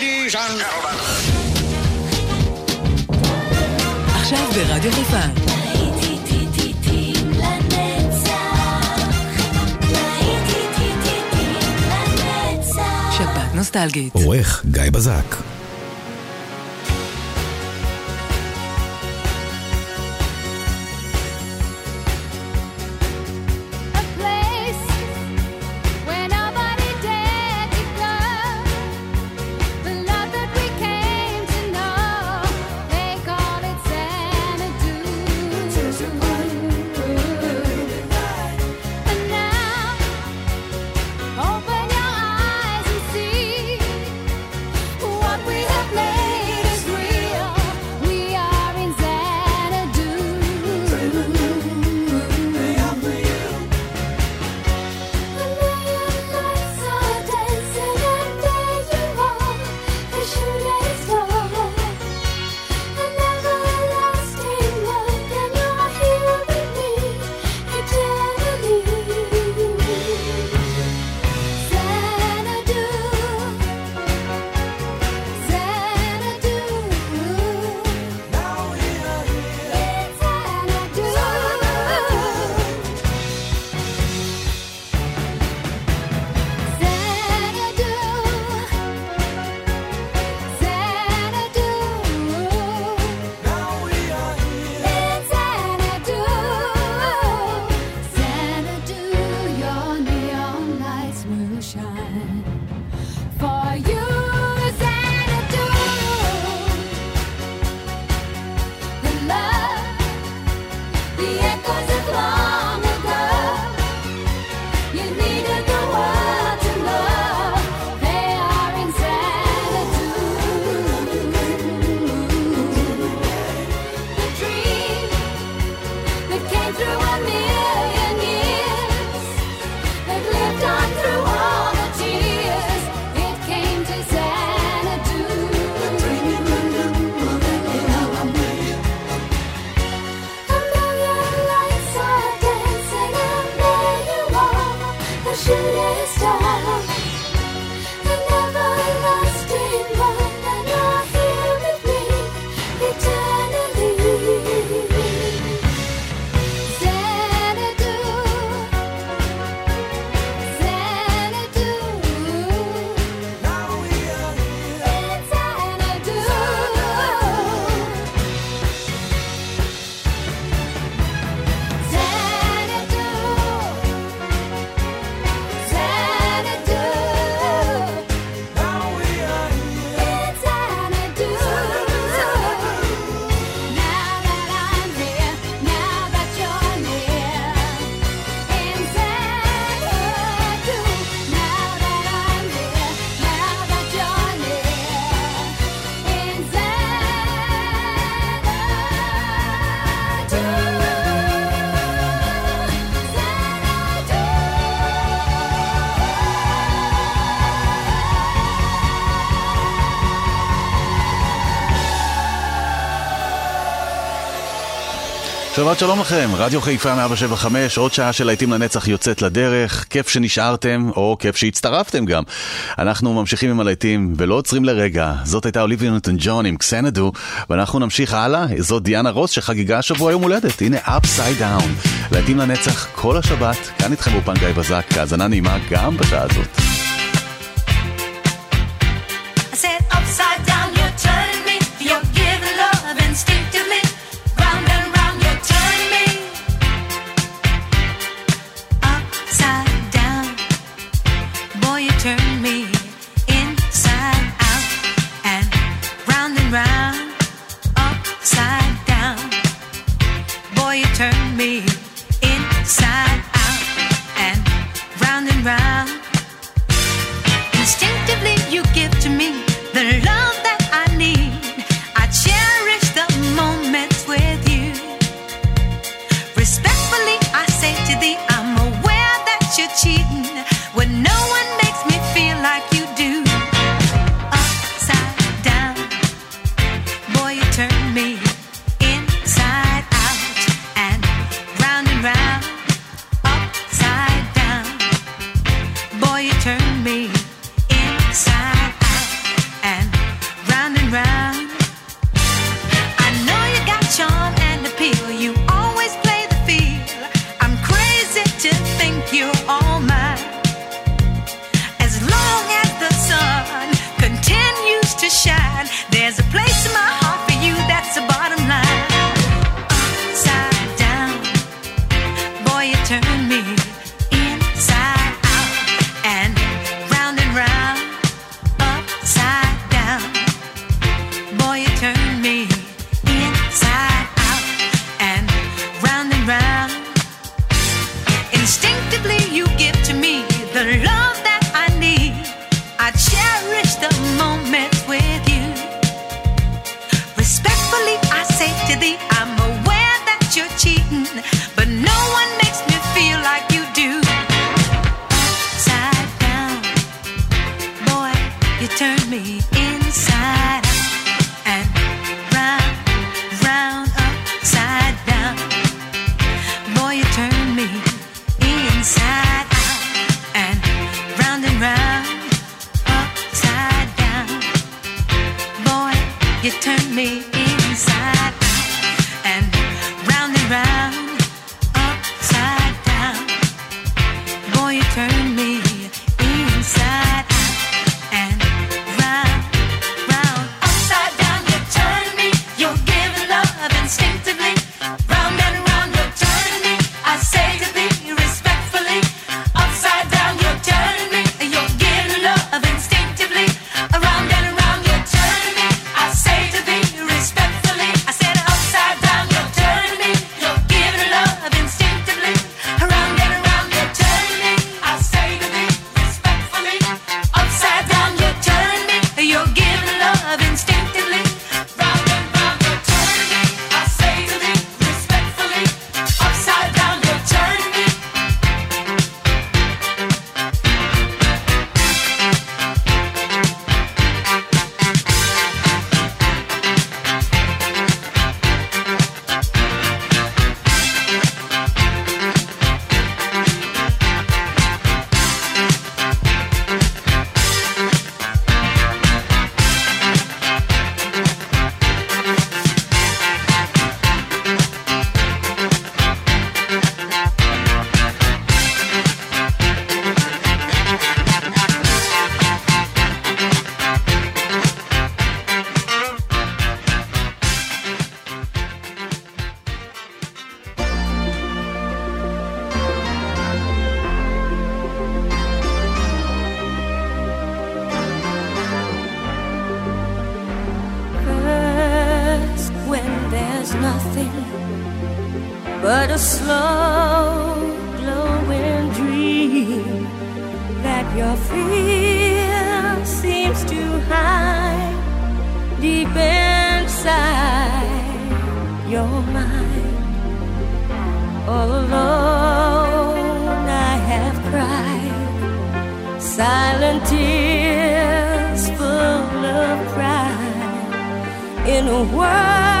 Ladies and עכשיו ברדיו חיפה. נוסטלגית. עורך גיא בזק. שבת שלום לכם, רדיו חיפה 175, עוד שעה של להיטים לנצח יוצאת לדרך, כיף שנשארתם, או כיף שהצטרפתם גם. אנחנו ממשיכים עם הלהיטים ולא עוצרים לרגע, זאת הייתה אוליביה ניוטון ג'ון עם Xanadu, ואנחנו נמשיך הלאה, זאת דיאנה רוס שחגגה השבוע יום הולדת, הנה Upside Down. להיטים לנצח כל השבת, כאן איתכם אופן גיא בזק, האזנה נעימה גם בשעה הזאת. All alone I have cried silent tears full of pride in a world.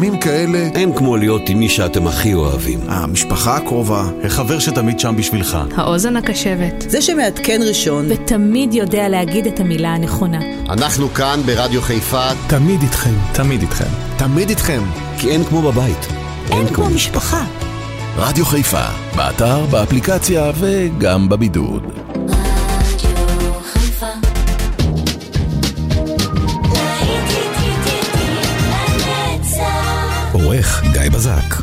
בימים כאלה... אין כמו להיות עם מי שאתם הכי אוהבים. המשפחה הקרובה, החבר שתמיד שם בשבילך. האוזן הקשבת. זה שמעדכן ראשון. ותמיד יודע להגיד את המילה הנכונה. אנחנו כאן ברדיו חיפה. תמיד איתכם. תמיד איתכם. תמיד איתכם. כי אין כמו בבית. אין, אין כמו משפחה. רדיו חיפה, באתר, באפליקציה וגם בבידוד. בזק.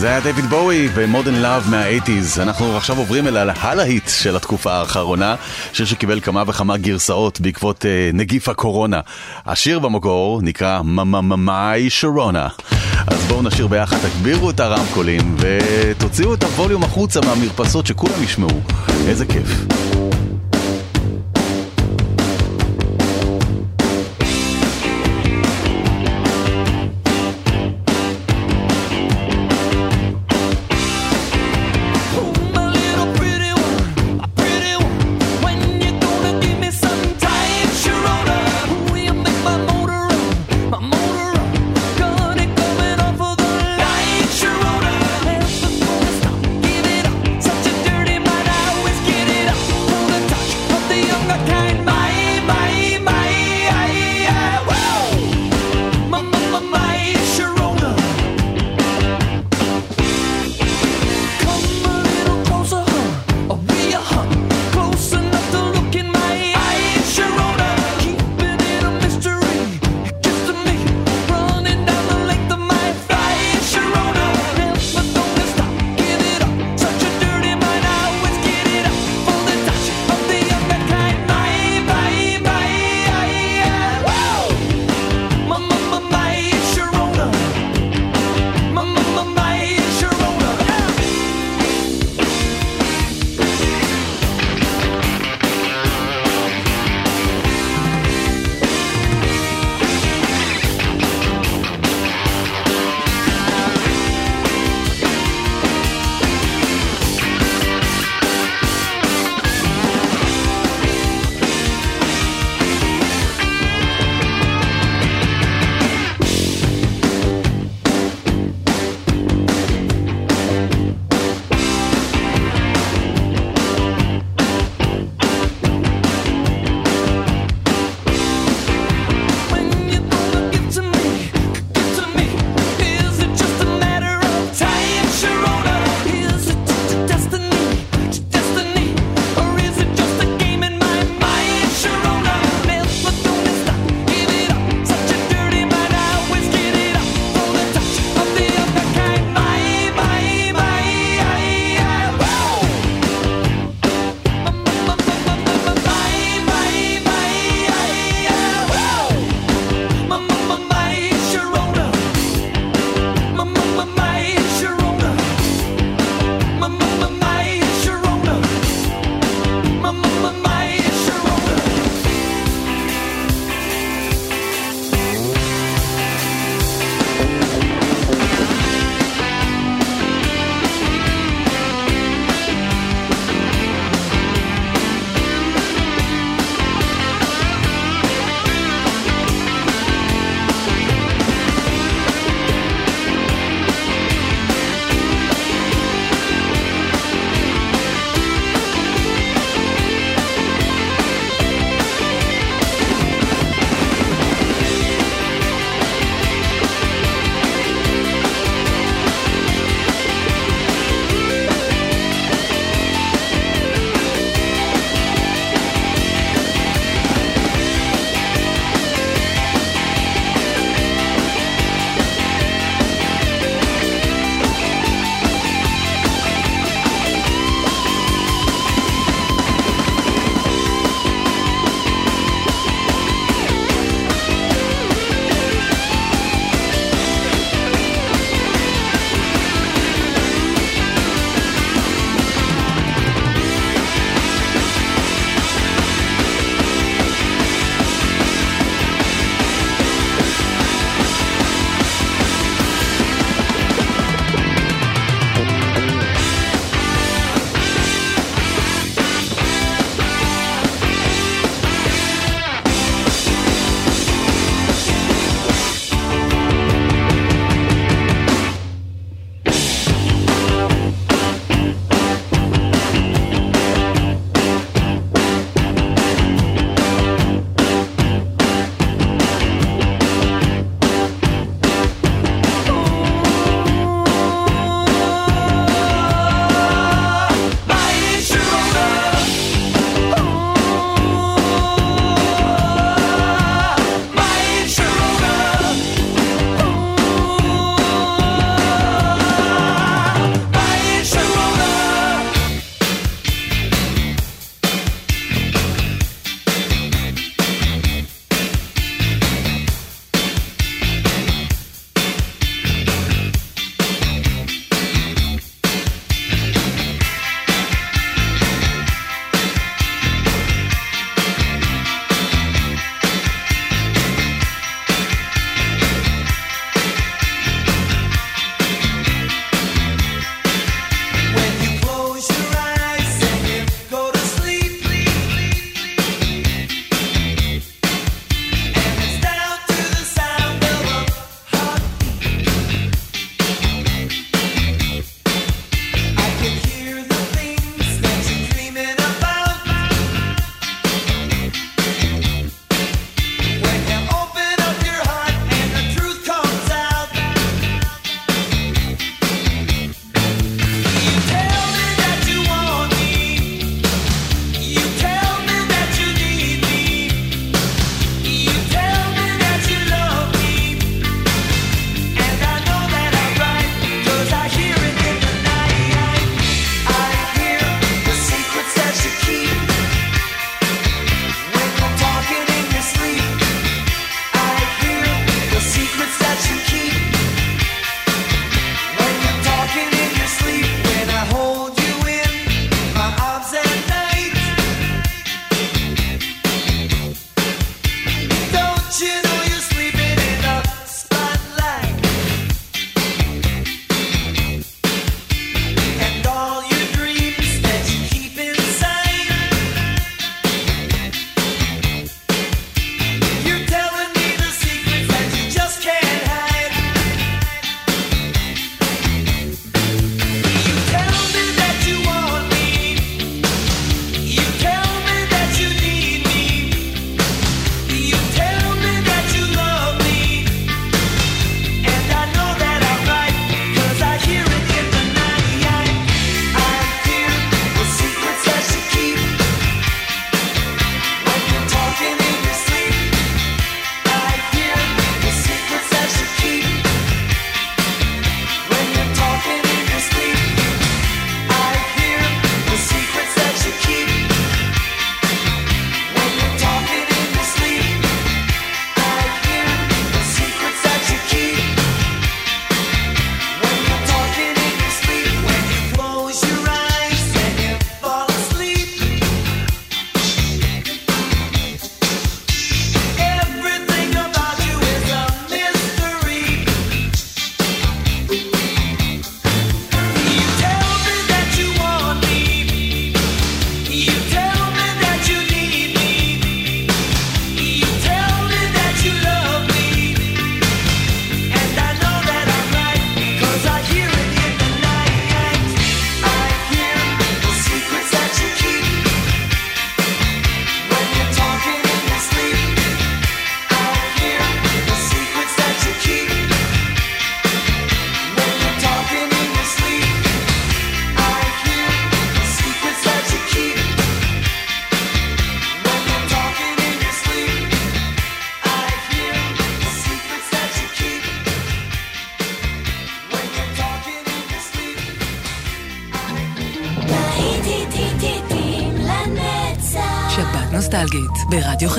זה היה דויד בואי ומודן לאב מהאייטיז. אנחנו עכשיו עוברים אל הלהיט של התקופה האחרונה, שיר שקיבל כמה וכמה גרסאות בעקבות uh, נגיף הקורונה. השיר במקור נקרא "ממממי שרונה". אז בואו נשיר ביחד, תגבירו את הרמקולים ותוציאו את הווליום החוצה מהמרפסות שכולם ישמעו. איזה כיף.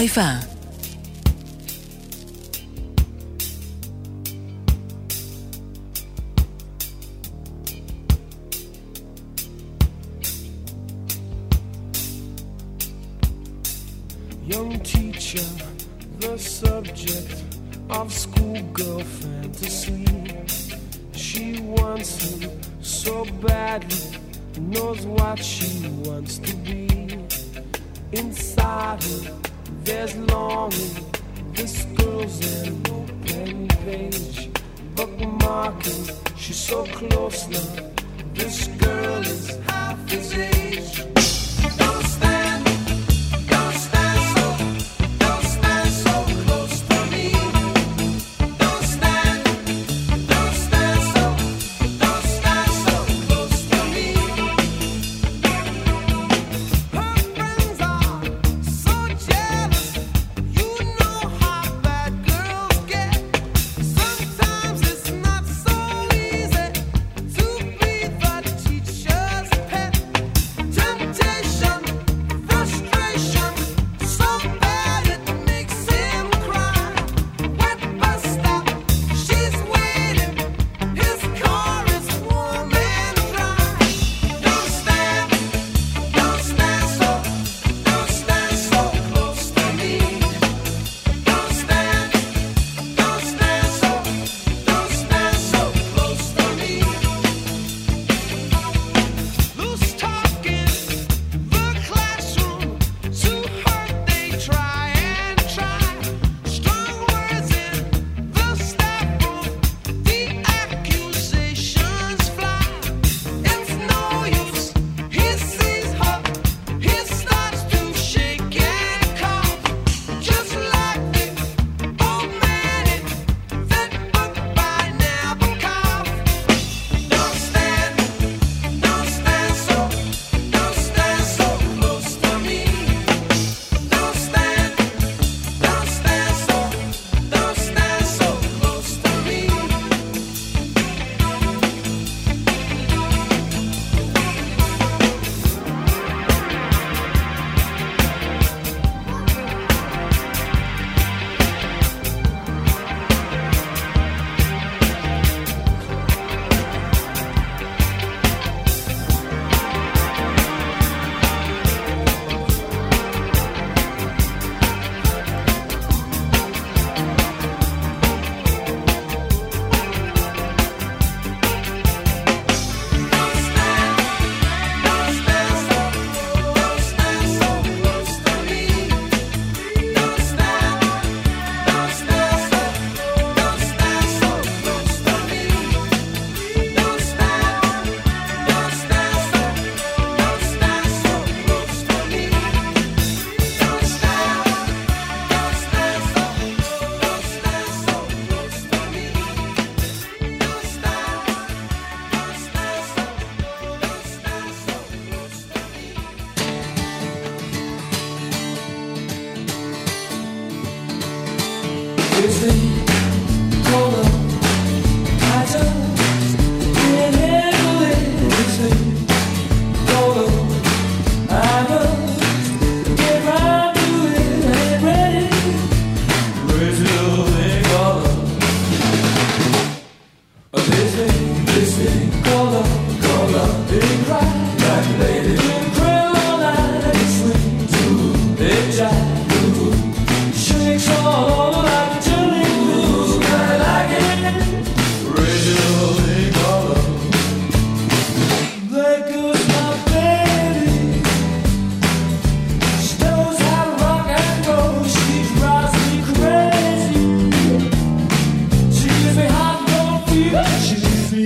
ברדיו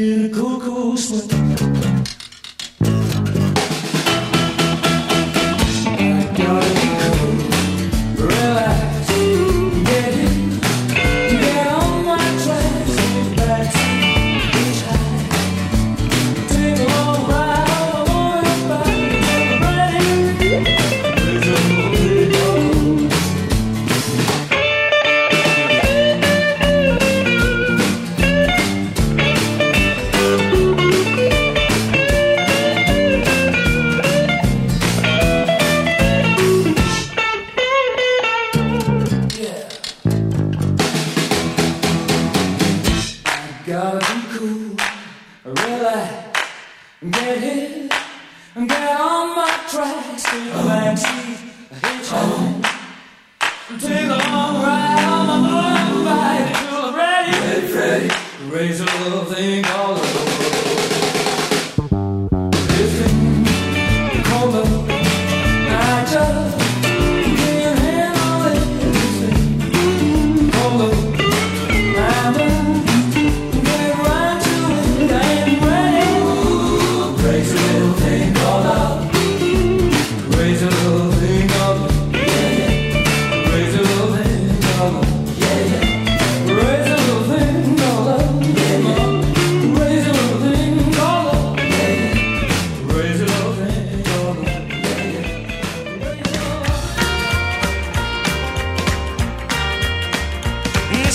circo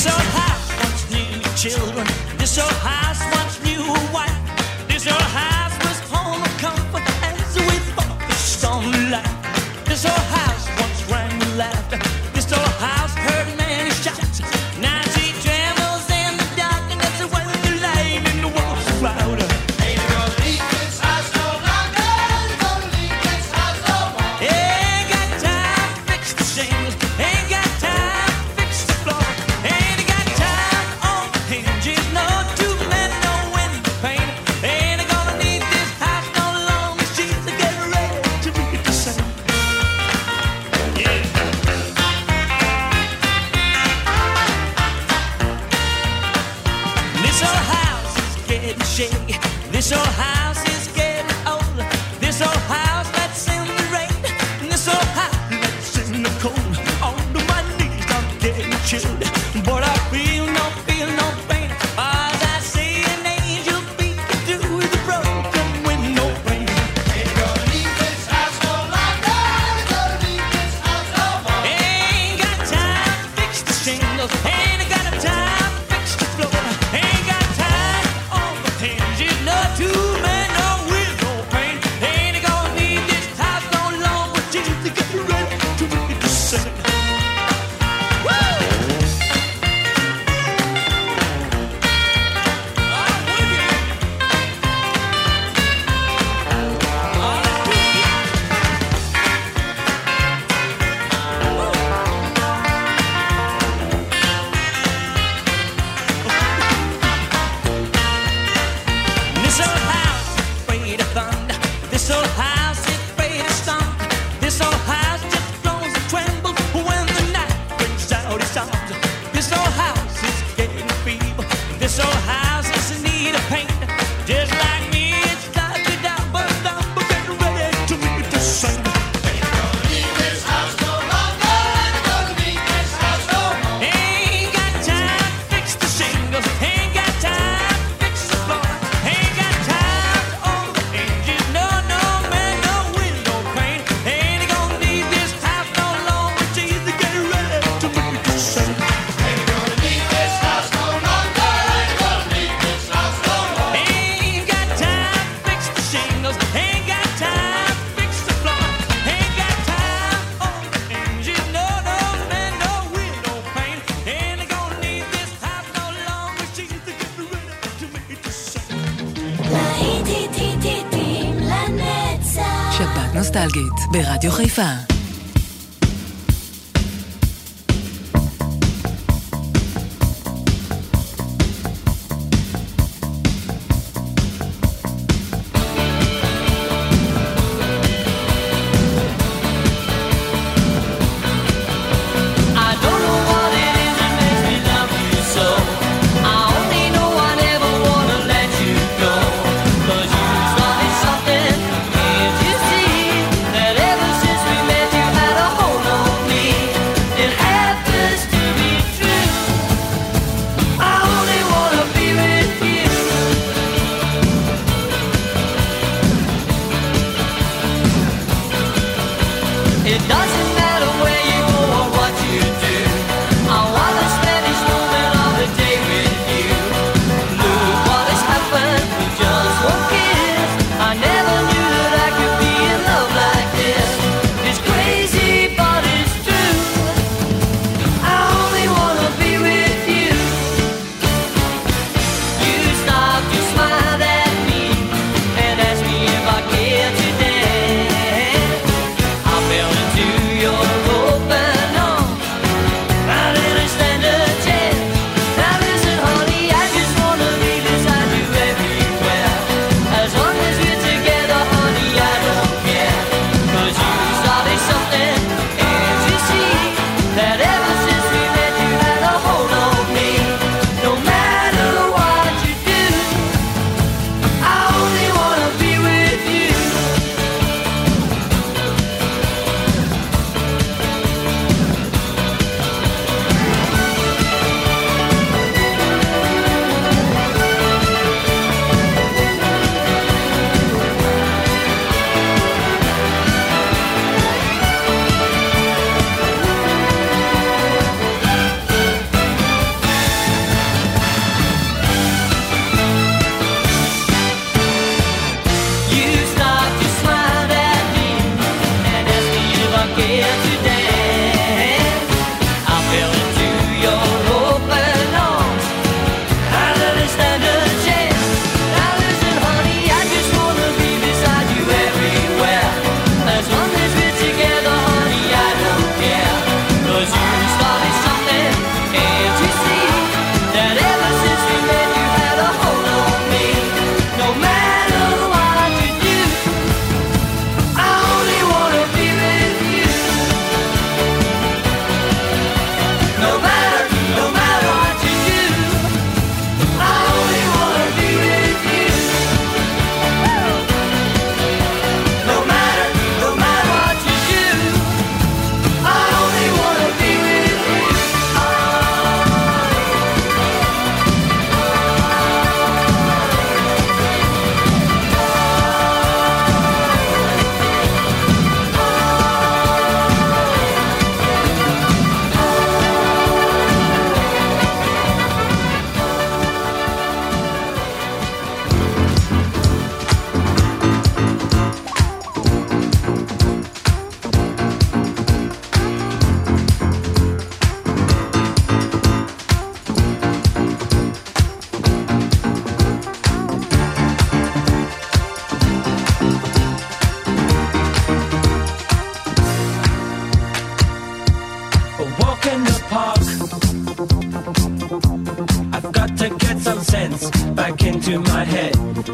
This old house once nearly children. This old high. ברדיו חיפה.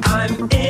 I'm in